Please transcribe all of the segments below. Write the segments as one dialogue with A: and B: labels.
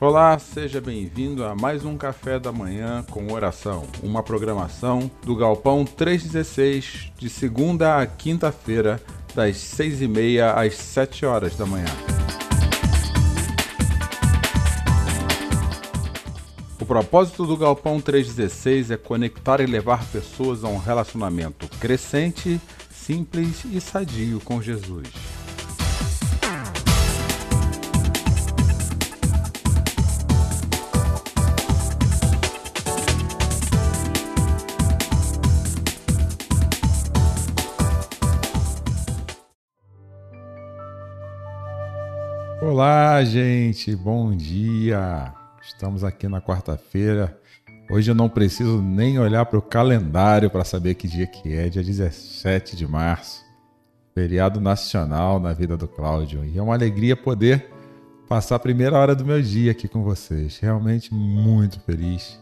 A: Olá, seja bem-vindo a mais um Café da Manhã com Oração, uma programação do Galpão 316, de segunda a quinta-feira, das seis e meia às sete horas da manhã. O propósito do Galpão 316 é conectar e levar pessoas a um relacionamento crescente, simples e sadio com Jesus. Olá, gente, bom dia. Estamos aqui na quarta-feira. Hoje eu não preciso nem olhar para o calendário para saber que dia que é, dia 17 de março. Feriado nacional na vida do Cláudio. E é uma alegria poder passar a primeira hora do meu dia aqui com vocês. Realmente muito feliz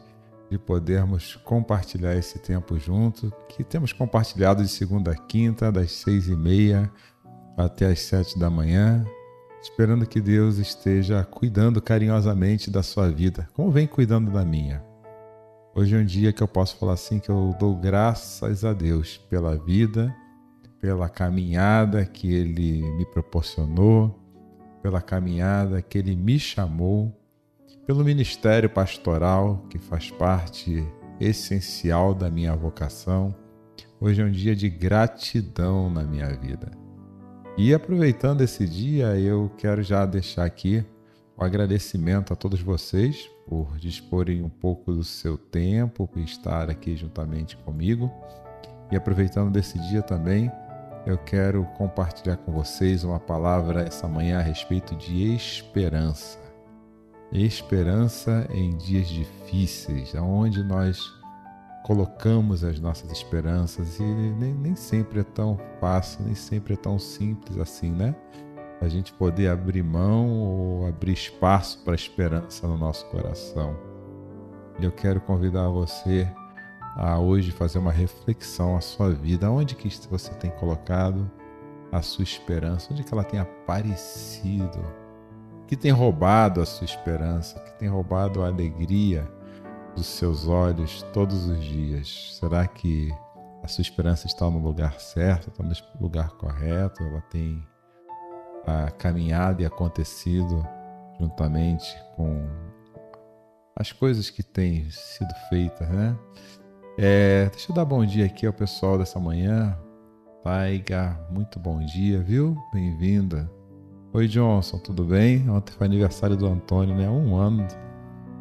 A: de podermos compartilhar esse tempo junto, que temos compartilhado de segunda a quinta, das seis e meia até as sete da manhã, esperando que Deus esteja cuidando carinhosamente da sua vida, como vem cuidando da minha. Hoje é um dia que eu posso falar assim que eu dou graças a Deus pela vida, pela caminhada que ele me proporcionou, pela caminhada que ele me chamou, pelo ministério pastoral que faz parte essencial da minha vocação. Hoje é um dia de gratidão na minha vida. E aproveitando esse dia, eu quero já deixar aqui o agradecimento a todos vocês por disporem um pouco do seu tempo, por estar aqui juntamente comigo. E aproveitando desse dia também, eu quero compartilhar com vocês uma palavra essa manhã a respeito de esperança. Esperança em dias difíceis, onde nós colocamos as nossas esperanças e nem, nem sempre é tão fácil, nem sempre é tão simples assim, né? A gente poder abrir mão ou abrir espaço para a esperança no nosso coração. E eu quero convidar você a hoje fazer uma reflexão à sua vida, onde que você tem colocado a sua esperança, onde que ela tem aparecido, que tem roubado a sua esperança, que tem roubado a alegria, dos seus olhos todos os dias? Será que a sua esperança está no lugar certo, está no lugar correto? Ela tem a, caminhado e acontecido juntamente com as coisas que têm sido feitas, né? É, deixa eu dar bom dia aqui ao pessoal dessa manhã. Taiga, muito bom dia, viu? Bem-vinda. Oi, Johnson, tudo bem? Ontem foi aniversário do Antônio, né? Um ano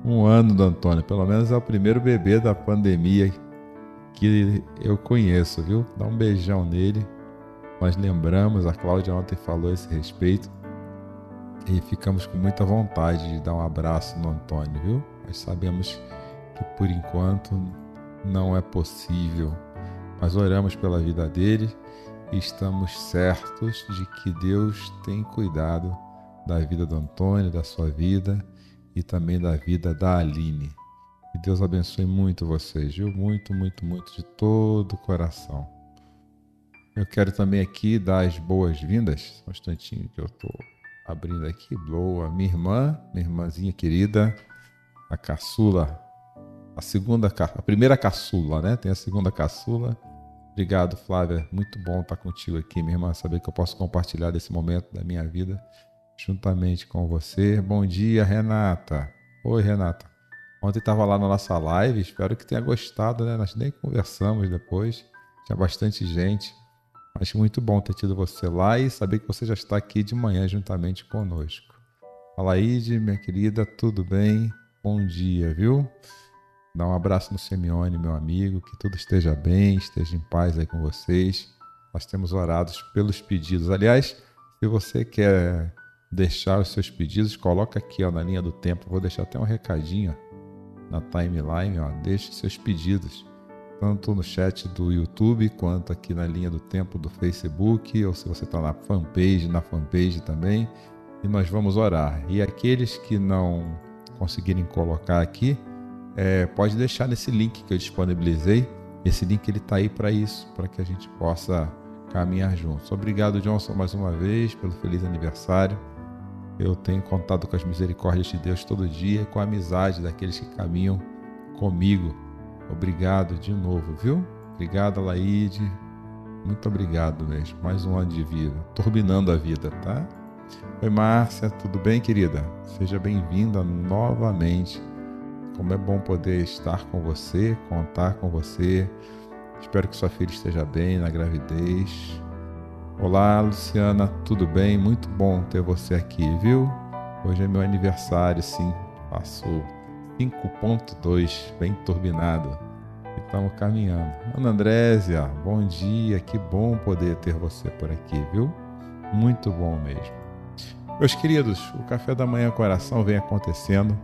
A: um ano do Antônio. Pelo menos é o primeiro bebê da pandemia que eu conheço, viu? Dá um beijão nele. Nós lembramos, a Cláudia ontem falou a esse respeito. E ficamos com muita vontade de dar um abraço no Antônio, viu? Mas sabemos que por enquanto não é possível. Mas oramos pela vida dele e estamos certos de que Deus tem cuidado da vida do Antônio, da sua vida e também da vida da Aline. Que Deus abençoe muito vocês, viu? Muito, muito, muito de todo o coração. Eu quero também aqui dar as boas-vindas. Um instantinho que eu estou abrindo aqui. Boa. Minha irmã, minha irmãzinha querida, a caçula, a segunda, a primeira caçula, né? Tem a segunda caçula. Obrigado, Flávia. Muito bom estar contigo aqui, minha irmã. Saber que eu posso compartilhar desse momento da minha vida juntamente com você. Bom dia, Renata. Oi, Renata. Ontem estava lá na nossa live, espero que tenha gostado, né? Nós nem conversamos depois, tinha bastante gente. Acho muito bom ter tido você lá e saber que você já está aqui de manhã juntamente conosco. Fala, Ide, minha querida, tudo bem? Bom dia, viu? Dá um abraço no Simeone, meu amigo, que tudo esteja bem, esteja em paz aí com vocês. Nós temos orado pelos pedidos. Aliás, se você quer deixar os seus pedidos, coloca aqui ó, na linha do tempo. Vou deixar até um recadinho na timeline. Ó, deixe seus pedidos, tanto no chat do YouTube quanto aqui na linha do tempo do Facebook, ou se você está na fanpage, na fanpage também. E nós vamos orar. E aqueles que não conseguirem colocar aqui, é, pode deixar nesse link que eu disponibilizei. Esse link ele está aí para isso, para que a gente possa caminhar juntos. Obrigado, Johnson, mais uma vez pelo feliz aniversário. Eu tenho contado com as misericórdias de Deus todo dia e com a amizade daqueles que caminham comigo. Obrigado de novo, viu? Obrigado, Laide. Muito obrigado mesmo. Mais um ano de vida. Turbinando a vida, tá? Oi, Márcia. Tudo bem, querida? Seja bem-vinda novamente. Como é bom poder estar com você, contar com você. Espero que sua filha esteja bem na gravidez. Olá, Luciana, tudo bem? Muito bom ter você aqui, viu? Hoje é meu aniversário, sim. Passou 5.2, bem turbinado. Estamos caminhando. Ana Andrésia, bom dia, que bom poder ter você por aqui, viu? Muito bom mesmo. Meus queridos, o Café da Manhã Coração vem acontecendo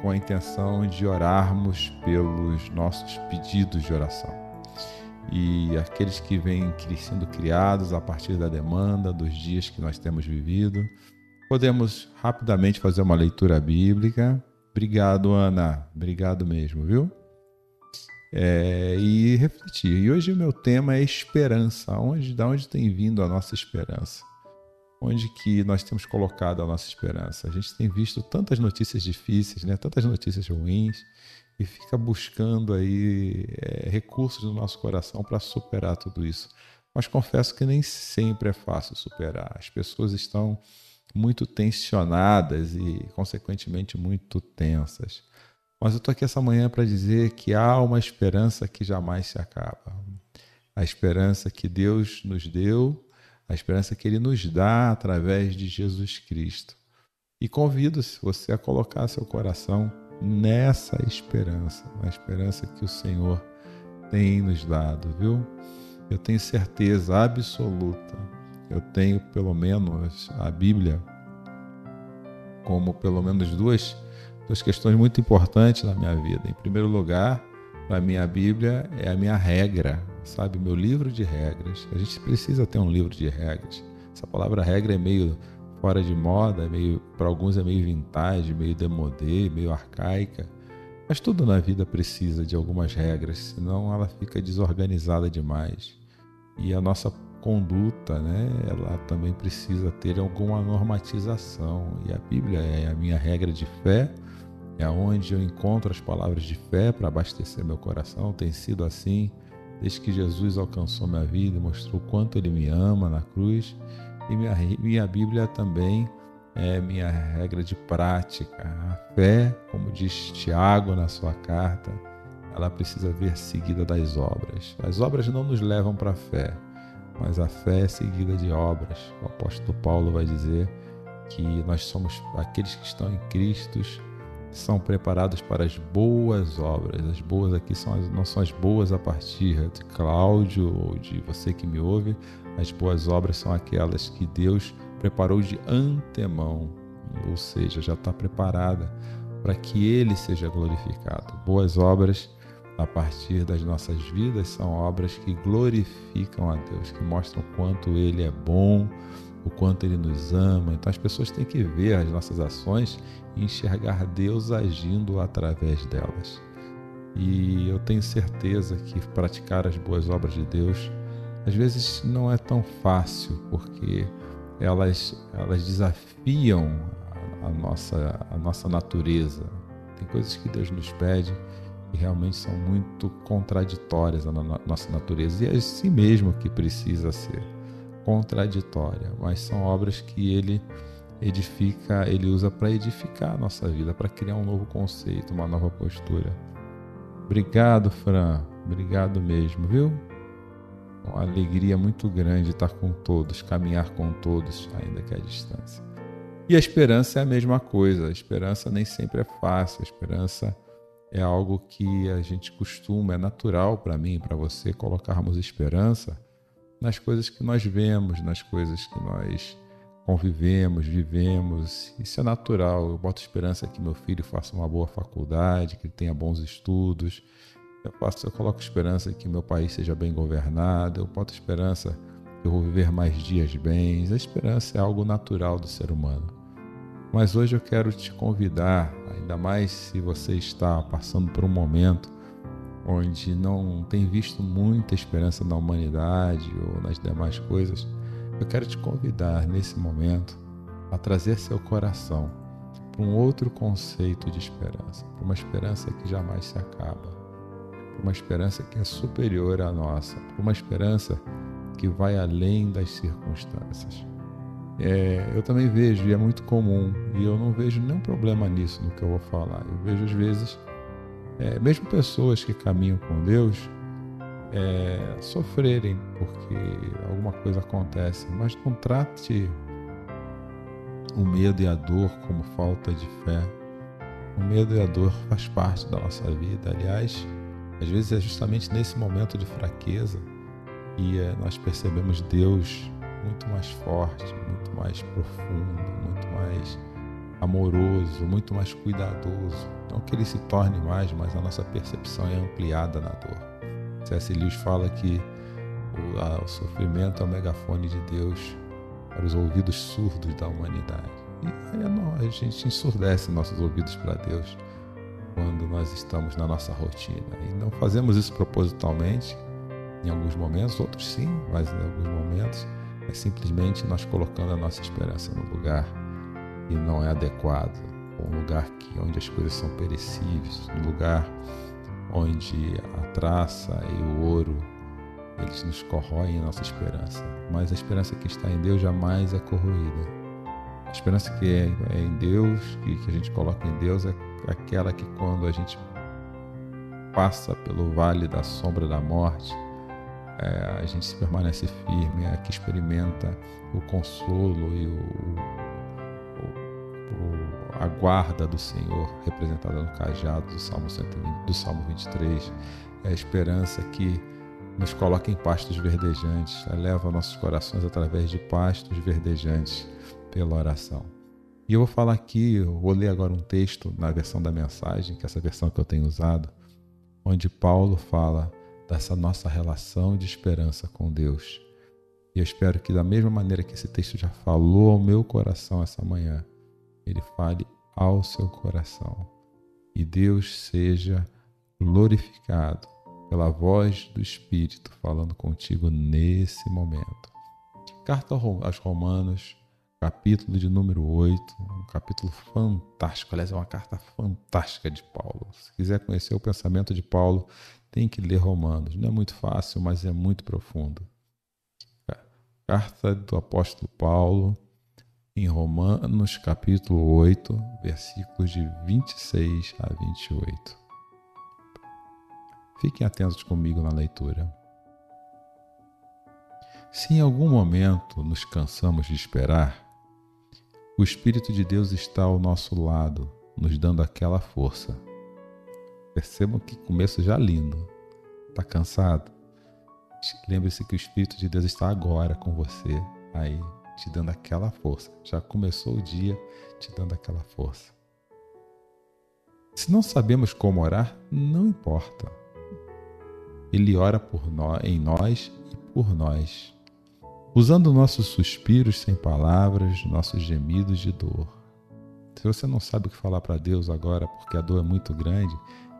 A: com a intenção de orarmos pelos nossos pedidos de oração e aqueles que vêm sendo criados a partir da demanda, dos dias que nós temos vivido. Podemos rapidamente fazer uma leitura bíblica. Obrigado, Ana. Obrigado mesmo, viu? É, e refletir. E hoje o meu tema é esperança. Onde, da onde tem vindo a nossa esperança? Onde que nós temos colocado a nossa esperança? A gente tem visto tantas notícias difíceis, né? tantas notícias ruins, e fica buscando aí é, recursos no nosso coração para superar tudo isso. Mas confesso que nem sempre é fácil superar. As pessoas estão muito tensionadas e, consequentemente, muito tensas. Mas eu estou aqui essa manhã para dizer que há uma esperança que jamais se acaba. A esperança que Deus nos deu, a esperança que Ele nos dá através de Jesus Cristo. E convido você a colocar seu coração nessa esperança, na esperança que o Senhor tem nos dado, viu? Eu tenho certeza absoluta, eu tenho pelo menos a Bíblia como pelo menos duas, duas questões muito importantes na minha vida. Em primeiro lugar, a minha Bíblia é a minha regra, sabe? Meu livro de regras. A gente precisa ter um livro de regras. Essa palavra regra é meio fora de moda, é meio para alguns é meio vintage, meio demodé, meio arcaica. Mas tudo na vida precisa de algumas regras, senão ela fica desorganizada demais. E a nossa conduta, né, ela também precisa ter alguma normatização. E a Bíblia é a minha regra de fé, é onde eu encontro as palavras de fé para abastecer meu coração. Tem sido assim desde que Jesus alcançou minha vida mostrou quanto Ele me ama na cruz e minha, minha Bíblia também é minha regra de prática. A fé, como diz Tiago na sua carta, ela precisa ver seguida das obras. As obras não nos levam para a fé, mas a fé é seguida de obras. O apóstolo Paulo vai dizer que nós somos aqueles que estão em Cristo são preparados para as boas obras. As boas aqui são as, não são as boas a partir de Cláudio ou de você que me ouve, as boas obras são aquelas que Deus preparou de antemão, ou seja, já está preparada para que Ele seja glorificado. Boas obras a partir das nossas vidas são obras que glorificam a Deus, que mostram o quanto Ele é bom, o quanto Ele nos ama. Então as pessoas têm que ver as nossas ações e enxergar Deus agindo através delas. E eu tenho certeza que praticar as boas obras de Deus às vezes não é tão fácil, porque elas, elas desafiam a, a nossa, a nossa natureza. Tem coisas que Deus nos pede que realmente são muito contraditórias na nossa natureza, e é assim mesmo que precisa ser contraditória, mas são obras que ele edifica, ele usa para edificar a nossa vida, para criar um novo conceito, uma nova postura. Obrigado, Fran. Obrigado mesmo, viu? Uma alegria muito grande estar com todos, caminhar com todos, ainda que à distância. E a esperança é a mesma coisa. A esperança nem sempre é fácil. A esperança é algo que a gente costuma, é natural para mim, para você, colocarmos esperança nas coisas que nós vemos, nas coisas que nós convivemos, vivemos. Isso é natural. Eu boto esperança que meu filho faça uma boa faculdade, que ele tenha bons estudos, eu, faço, eu coloco esperança que meu país seja bem governado. Eu boto esperança que eu vou viver mais dias bens. A esperança é algo natural do ser humano. Mas hoje eu quero te convidar, ainda mais se você está passando por um momento onde não tem visto muita esperança na humanidade ou nas demais coisas, eu quero te convidar nesse momento a trazer seu coração para um outro conceito de esperança, para uma esperança que jamais se acaba, para uma esperança que é superior à nossa, para uma esperança que vai além das circunstâncias. É, eu também vejo, e é muito comum, e eu não vejo nenhum problema nisso no que eu vou falar. Eu vejo às vezes, é, mesmo pessoas que caminham com Deus, é, sofrerem porque alguma coisa acontece, mas não trate o medo e a dor como falta de fé. O medo e a dor faz parte da nossa vida. Aliás, às vezes é justamente nesse momento de fraqueza que é, nós percebemos Deus muito mais forte, muito mais profundo, muito mais amoroso, muito mais cuidadoso. Não que ele se torne mais, mas a nossa percepção é ampliada na dor. C.S. Lewis fala que o, a, o sofrimento é o megafone de Deus para os ouvidos surdos da humanidade. E a gente ensurdece nossos ouvidos para Deus quando nós estamos na nossa rotina. E não fazemos isso propositalmente, em alguns momentos, outros sim, mas em alguns momentos é simplesmente nós colocando a nossa esperança no lugar que não é adequado, um lugar que, onde as coisas são perecíveis, um lugar onde a traça e o ouro eles nos corroem a nossa esperança. Mas a esperança que está em Deus jamais é corroída. A esperança que é, é em Deus, que, a gente coloca em Deus, é aquela que quando a gente passa pelo vale da sombra da morte, é, a gente se permanece firme, é que experimenta o consolo e o, o, o, a guarda do Senhor, representada no cajado do Salmo, 120, do Salmo 23. É a esperança que nos coloca em pastos verdejantes, eleva nossos corações através de pastos verdejantes pela oração. E eu vou falar aqui, eu vou ler agora um texto na versão da mensagem, que é essa versão que eu tenho usado, onde Paulo fala dessa nossa relação de esperança com Deus. E eu espero que, da mesma maneira que esse texto já falou ao meu coração essa manhã, ele fale ao seu coração. E Deus seja glorificado pela voz do Espírito falando contigo nesse momento. Carta aos Romanos, capítulo de número 8, um capítulo fantástico. Aliás, é uma carta fantástica de Paulo. Se quiser conhecer o pensamento de Paulo, tem que ler Romanos. Não é muito fácil, mas é muito profundo. Carta do apóstolo Paulo, em Romanos, capítulo 8, versículos de 26 a 28. Fiquem atentos comigo na leitura. Se em algum momento nos cansamos de esperar, o Espírito de Deus está ao nosso lado, nos dando aquela força. Percebam que começo já lindo. Está cansado? Lembre-se que o Espírito de Deus está agora com você, aí, te dando aquela força. Já começou o dia te dando aquela força. Se não sabemos como orar, não importa. Ele ora por nós, em nós e por nós, usando nossos suspiros sem palavras, nossos gemidos de dor. Se você não sabe o que falar para Deus agora porque a dor é muito grande,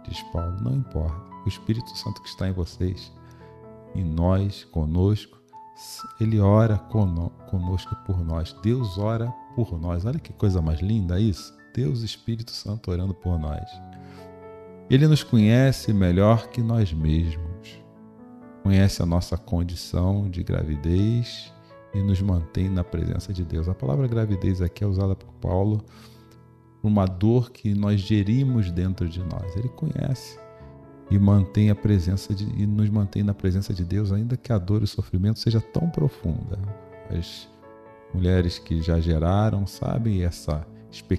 A: diz Paulo, não importa. O Espírito Santo que está em vocês, em nós, conosco, ele ora conosco por nós. Deus ora por nós. Olha que coisa mais linda isso. Deus, Espírito Santo, orando por nós. Ele nos conhece melhor que nós mesmos conhece a nossa condição de gravidez e nos mantém na presença de Deus. A palavra gravidez aqui é usada por Paulo por uma dor que nós gerimos dentro de nós. Ele conhece e mantém a presença de, e nos mantém na presença de Deus, ainda que a dor e o sofrimento seja tão profunda. As mulheres que já geraram sabem essa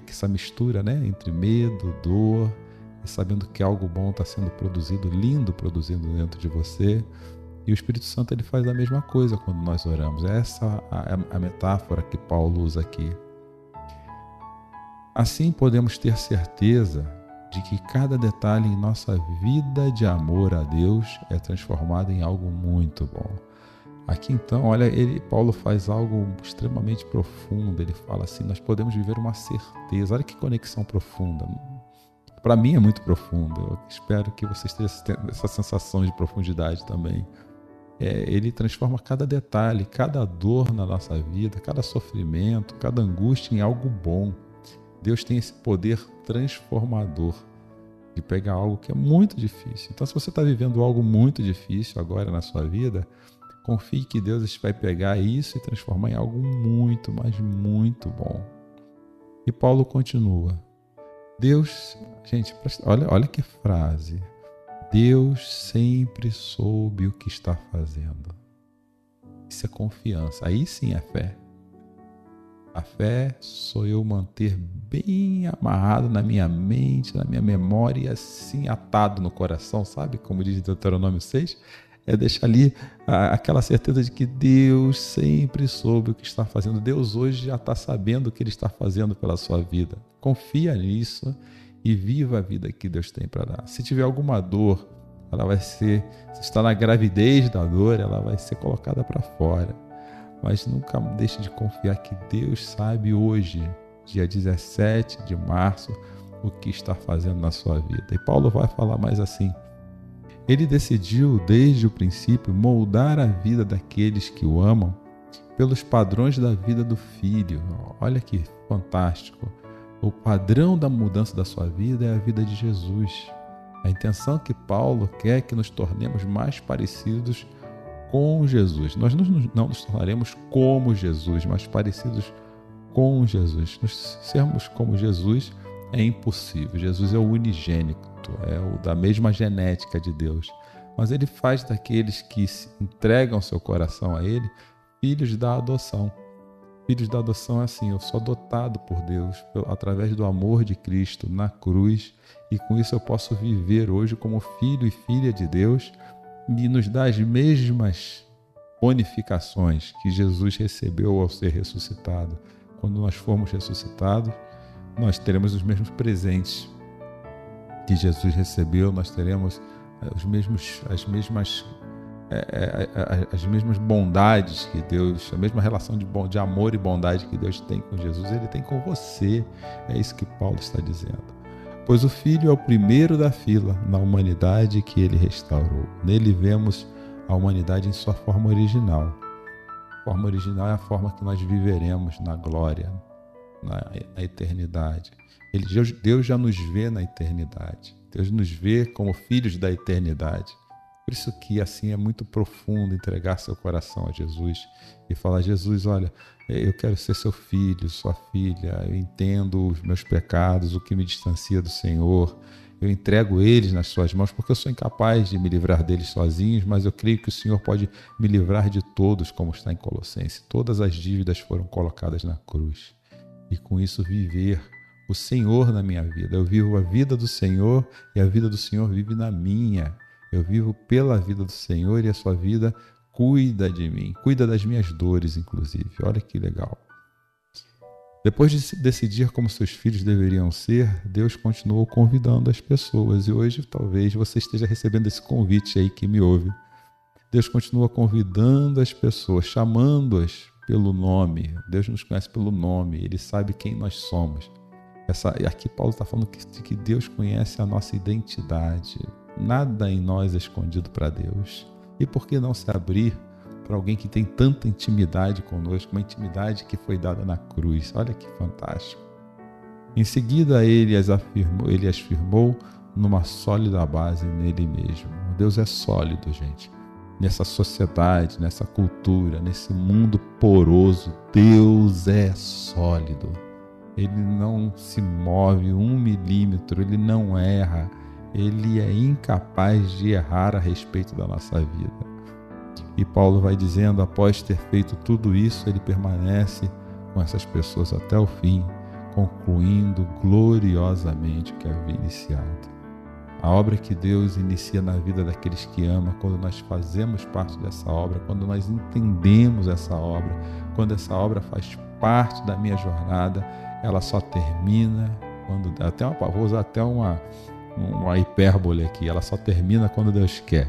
A: essa mistura, né, entre medo, dor, e sabendo que algo bom está sendo produzido, lindo produzido dentro de você. E o Espírito Santo ele faz a mesma coisa quando nós oramos. Essa é a, a metáfora que Paulo usa aqui. Assim podemos ter certeza de que cada detalhe em nossa vida de amor a Deus é transformado em algo muito bom. Aqui então, olha, ele, Paulo faz algo extremamente profundo. Ele fala assim: nós podemos viver uma certeza. Olha que conexão profunda. Para mim é muito profunda. Eu espero que vocês tenham essa sensação de profundidade também é, ele transforma cada detalhe, cada dor na nossa vida, cada sofrimento, cada angústia em algo bom. Deus tem esse poder transformador de pegar algo que é muito difícil. Então, se você está vivendo algo muito difícil agora na sua vida, confie que Deus vai pegar isso e transformar em algo muito, mas muito bom. E Paulo continua. Deus, gente, olha, olha que frase. Deus sempre soube o que está fazendo. Isso é confiança. Aí sim é fé. A fé sou eu manter bem amarrado na minha mente, na minha memória e assim atado no coração, sabe? Como diz Deuteronômio 6, é deixar ali aquela certeza de que Deus sempre soube o que está fazendo. Deus hoje já está sabendo o que Ele está fazendo pela sua vida. Confia nisso e viva a vida que Deus tem para dar. Se tiver alguma dor, ela vai ser, se está na gravidez da dor, ela vai ser colocada para fora. Mas nunca deixe de confiar que Deus sabe hoje, dia 17 de março, o que está fazendo na sua vida. E Paulo vai falar mais assim: ele decidiu desde o princípio moldar a vida daqueles que o amam pelos padrões da vida do filho. Olha que fantástico. O padrão da mudança da sua vida é a vida de Jesus. A intenção que Paulo quer é que nos tornemos mais parecidos com Jesus. Nós não nos tornaremos como Jesus, mas parecidos com Jesus. Nos sermos como Jesus é impossível. Jesus é o unigênito, é o da mesma genética de Deus. Mas ele faz daqueles que entregam seu coração a ele filhos da adoção. Filhos da adoção é assim: eu sou adotado por Deus através do amor de Cristo na cruz, e com isso eu posso viver hoje como filho e filha de Deus e nos dá as mesmas bonificações que Jesus recebeu ao ser ressuscitado. Quando nós formos ressuscitados, nós teremos os mesmos presentes que Jesus recebeu, nós teremos eh, os mesmos, as mesmas é, é, as mesmas bondades que Deus, a mesma relação de, bom, de amor e bondade que Deus tem com Jesus, Ele tem com você. É isso que Paulo está dizendo. Pois o Filho é o primeiro da fila na humanidade que Ele restaurou. Nele vemos a humanidade em sua forma original. A forma original é a forma que nós viveremos na glória, na, na eternidade. Ele, Deus já nos vê na eternidade. Deus nos vê como filhos da eternidade. Por isso que assim é muito profundo entregar seu coração a Jesus e falar: Jesus, olha, eu quero ser seu filho, sua filha. Eu entendo os meus pecados, o que me distancia do Senhor. Eu entrego eles nas suas mãos porque eu sou incapaz de me livrar deles sozinhos, mas eu creio que o Senhor pode me livrar de todos, como está em Colossenses. Todas as dívidas foram colocadas na cruz. E com isso viver o Senhor na minha vida. Eu vivo a vida do Senhor e a vida do Senhor vive na minha. Eu vivo pela vida do Senhor e a sua vida cuida de mim, cuida das minhas dores, inclusive. Olha que legal. Depois de decidir como seus filhos deveriam ser, Deus continuou convidando as pessoas e hoje talvez você esteja recebendo esse convite aí que me ouve. Deus continua convidando as pessoas, chamando-as pelo nome. Deus nos conhece pelo nome, Ele sabe quem nós somos. Essa, aqui Paulo está falando que, que Deus conhece a nossa identidade. Nada em nós é escondido para Deus. E por que não se abrir para alguém que tem tanta intimidade conosco, uma intimidade que foi dada na cruz? Olha que fantástico. Em seguida, ele as afirmou, ele as firmou numa sólida base nele mesmo. Deus é sólido, gente. Nessa sociedade, nessa cultura, nesse mundo poroso, Deus é sólido. Ele não se move um milímetro, ele não erra, ele é incapaz de errar a respeito da nossa vida. E Paulo vai dizendo, após ter feito tudo isso, ele permanece com essas pessoas até o fim, concluindo gloriosamente que havia iniciado. A obra que Deus inicia na vida daqueles que ama, quando nós fazemos parte dessa obra, quando nós entendemos essa obra, quando essa obra faz parte da minha jornada, ela só termina quando até uma, vou usar até uma uma hipérbole aqui, ela só termina quando Deus quer.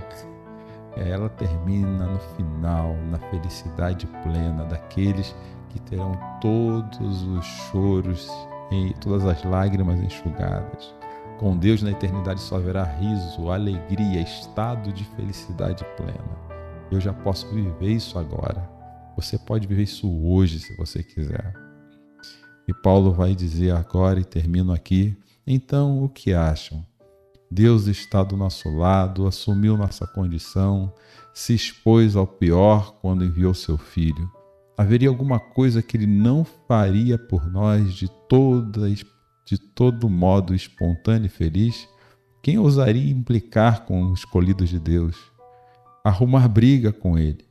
A: É, ela termina no final, na felicidade plena daqueles que terão todos os choros e todas as lágrimas enxugadas. Com Deus na eternidade só haverá riso, alegria, estado de felicidade plena. Eu já posso viver isso agora. Você pode viver isso hoje, se você quiser. E Paulo vai dizer agora, e termino aqui: então o que acham? Deus está do nosso lado, assumiu nossa condição, se expôs ao pior quando enviou seu filho. Haveria alguma coisa que ele não faria por nós de, toda, de todo modo espontâneo e feliz? Quem ousaria implicar com os escolhidos de Deus? Arrumar briga com ele?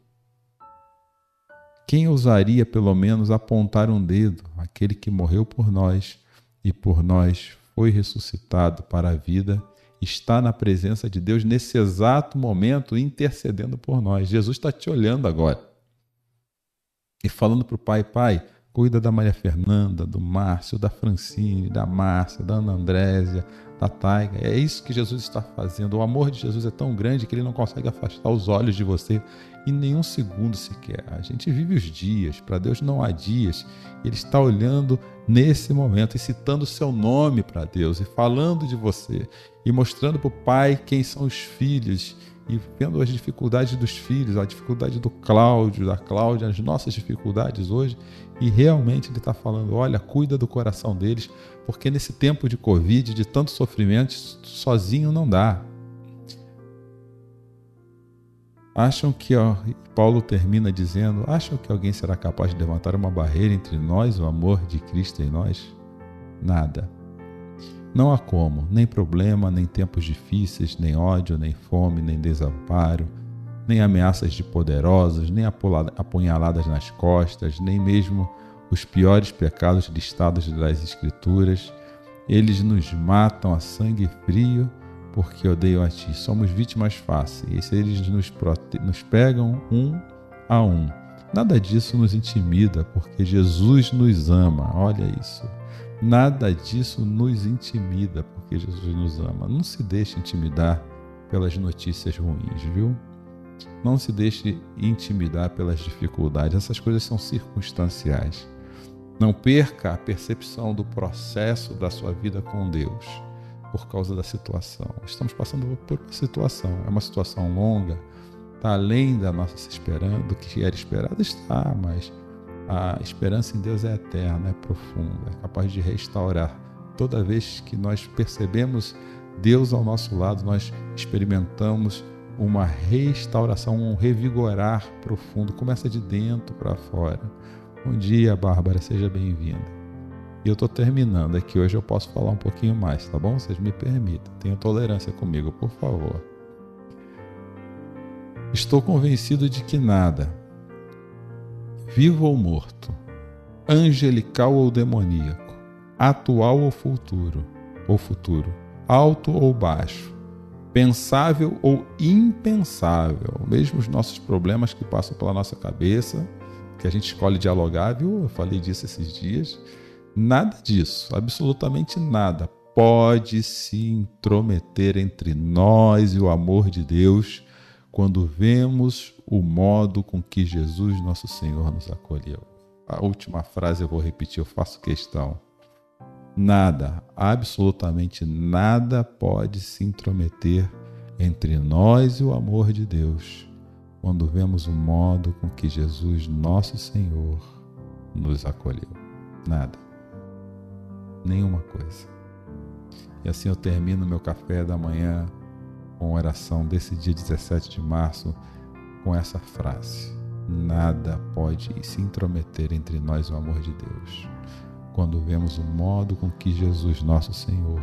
A: Quem ousaria, pelo menos, apontar um dedo àquele que morreu por nós e por nós foi ressuscitado para a vida, está na presença de Deus nesse exato momento, intercedendo por nós? Jesus está te olhando agora e falando para o Pai: Pai, cuida da Maria Fernanda, do Márcio, da Francine, da Márcia, da Ana Andrésia, da Taiga. É isso que Jesus está fazendo. O amor de Jesus é tão grande que ele não consegue afastar os olhos de você em nenhum segundo sequer. A gente vive os dias, para Deus não há dias. Ele está olhando nesse momento e citando o seu nome para Deus e falando de você e mostrando para o Pai quem são os filhos e vendo as dificuldades dos filhos, a dificuldade do Cláudio, da Cláudia, as nossas dificuldades hoje, e realmente ele está falando: olha, cuida do coração deles, porque nesse tempo de Covid, de tanto sofrimento, sozinho não dá. Acham que, ó, Paulo termina dizendo: acham que alguém será capaz de levantar uma barreira entre nós, o amor de Cristo em nós? Nada. Não há como, nem problema, nem tempos difíceis, nem ódio, nem fome, nem desamparo, nem ameaças de poderosos, nem apunhaladas nas costas, nem mesmo os piores pecados listados das Escrituras. Eles nos matam a sangue frio porque odeiam a ti. Somos vítimas fáceis. Eles nos, nos pegam um a um. Nada disso nos intimida, porque Jesus nos ama. Olha isso. Nada disso nos intimida, porque Jesus nos ama. Não se deixe intimidar pelas notícias ruins, viu? Não se deixe intimidar pelas dificuldades. Essas coisas são circunstanciais. Não perca a percepção do processo da sua vida com Deus por causa da situação. Estamos passando por uma situação. É uma situação longa, está além da nossa esperança, do que era esperado, está, mas a esperança em Deus é eterna, é profunda, é capaz de restaurar. Toda vez que nós percebemos Deus ao nosso lado, nós experimentamos uma restauração, um revigorar profundo. Começa de dentro para fora. Bom dia, Bárbara, seja bem-vinda. E eu estou terminando aqui. Hoje eu posso falar um pouquinho mais, tá bom? Vocês me permitam. Tenham tolerância comigo, por favor. Estou convencido de que nada, vivo ou morto, angelical ou demoníaco, atual ou futuro, ou futuro, alto ou baixo, pensável ou impensável, mesmo os nossos problemas que passam pela nossa cabeça, que a gente escolhe dialogar, viu? Eu falei disso esses dias. Nada disso, absolutamente nada, pode se intrometer entre nós e o amor de Deus quando vemos o modo com que Jesus, nosso Senhor, nos acolheu. A última frase eu vou repetir, eu faço questão. Nada, absolutamente nada pode se intrometer entre nós e o amor de Deus quando vemos o modo com que Jesus, nosso Senhor, nos acolheu. Nada. Nenhuma coisa. E assim eu termino meu café da manhã com oração desse dia 17 de março com essa frase: Nada pode se intrometer entre nós o amor de Deus, quando vemos o modo com que Jesus, nosso Senhor,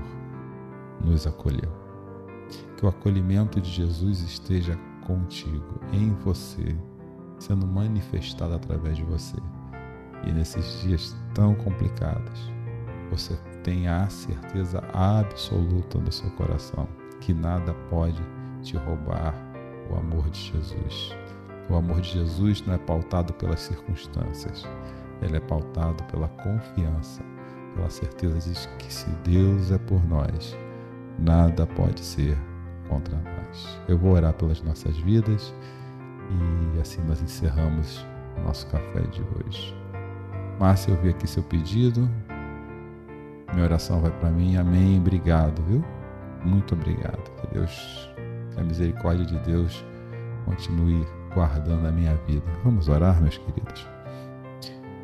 A: nos acolheu. Que o acolhimento de Jesus esteja contigo, em você, sendo manifestado através de você. E nesses dias tão complicados, você tenha a certeza absoluta do seu coração que nada pode te roubar o amor de Jesus. O amor de Jesus não é pautado pelas circunstâncias, ele é pautado pela confiança, pela certeza de que se Deus é por nós, nada pode ser contra nós. Eu vou orar pelas nossas vidas e assim nós encerramos o nosso café de hoje. Márcia, eu vi aqui seu pedido. Minha oração vai para mim. Amém. Obrigado, viu? Muito obrigado. Que Deus, que a misericórdia de Deus continue guardando a minha vida. Vamos orar, meus queridos.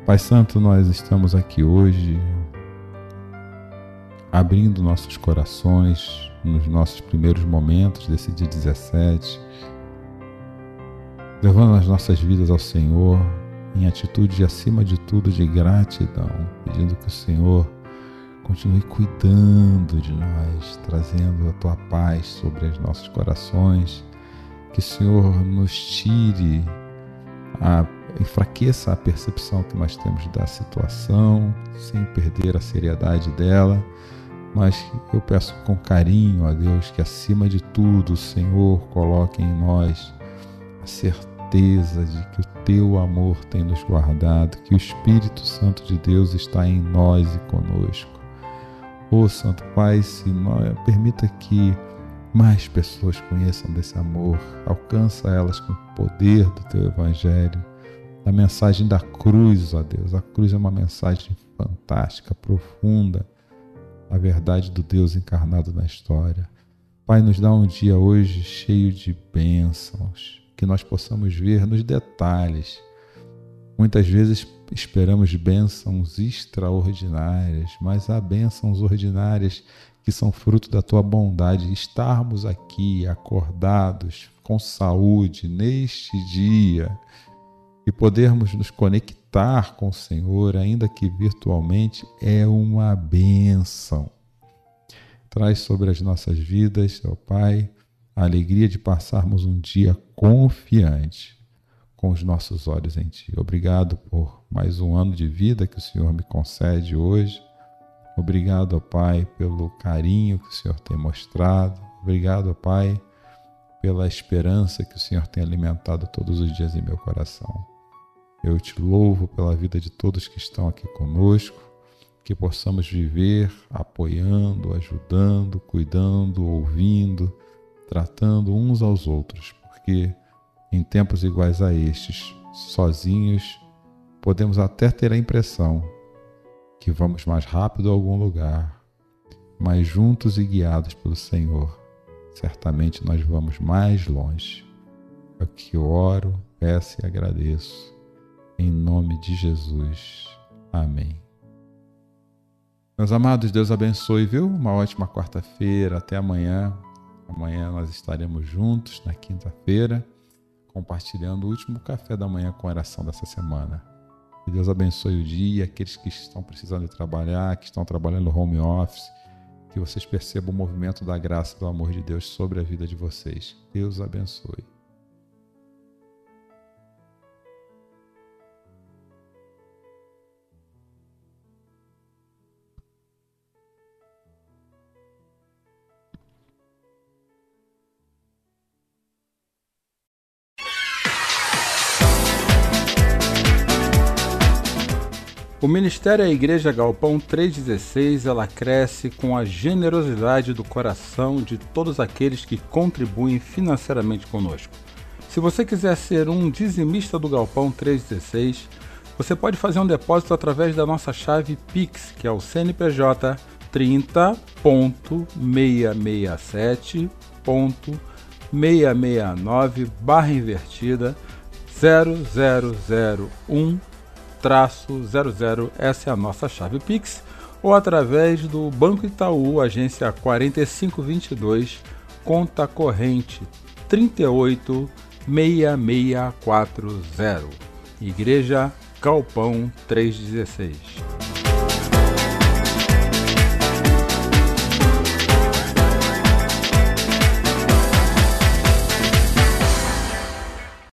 A: Pai Santo, nós estamos aqui hoje abrindo nossos corações nos nossos primeiros momentos desse dia 17, levando as nossas vidas ao Senhor em atitude acima de tudo de gratidão, pedindo que o Senhor continue cuidando de nós, trazendo a tua paz sobre os nossos corações, que o Senhor nos tire a enfraqueça a percepção que nós temos da situação, sem perder a seriedade dela, mas eu peço com carinho a Deus que acima de tudo o Senhor coloque em nós a certeza de que o teu amor tem nos guardado, que o Espírito Santo de Deus está em nós e conosco. Ô oh, Santo Pai, se nós, permita que mais pessoas conheçam desse amor, alcança elas com o poder do teu Evangelho, a mensagem da cruz, ó Deus. A cruz é uma mensagem fantástica, profunda, a verdade do Deus encarnado na história. Pai, nos dá um dia hoje cheio de bênçãos, que nós possamos ver nos detalhes. Muitas vezes esperamos bênçãos extraordinárias, mas há bênçãos ordinárias que são fruto da tua bondade. Estarmos aqui acordados, com saúde, neste dia, e podermos nos conectar com o Senhor, ainda que virtualmente, é uma bênção. Traz sobre as nossas vidas, ó Pai, a alegria de passarmos um dia confiante com os nossos olhos em Ti. Obrigado por mais um ano de vida que o Senhor me concede hoje. Obrigado, ó Pai, pelo carinho que o Senhor tem mostrado. Obrigado, ó Pai, pela esperança que o Senhor tem alimentado todos os dias em meu coração. Eu te louvo pela vida de todos que estão aqui conosco, que possamos viver apoiando, ajudando, cuidando, ouvindo, tratando uns aos outros, porque em tempos iguais a estes, sozinhos, podemos até ter a impressão que vamos mais rápido a algum lugar, mas juntos e guiados pelo Senhor, certamente nós vamos mais longe. É o que oro, peço e agradeço. Em nome de Jesus. Amém. Meus amados, Deus abençoe, viu? Uma ótima quarta-feira. Até amanhã. Amanhã nós estaremos juntos, na quinta-feira, compartilhando o último café da manhã com a oração dessa semana. Que Deus abençoe o dia, aqueles que estão precisando trabalhar, que estão trabalhando home office, que vocês percebam o movimento da graça do amor de Deus sobre a vida de vocês. Deus abençoe.
B: O Ministério a Igreja Galpão 316, ela cresce com a generosidade do coração de todos aqueles que contribuem financeiramente conosco. Se você quiser ser um dizimista do Galpão 316, você pode fazer um depósito através da nossa chave Pix, que é o CNPJ 30.667.669 barra invertida 0001 00, essa é a nossa chave Pix, ou através do Banco Itaú, agência 4522, conta corrente 386640. Igreja Galpão 316.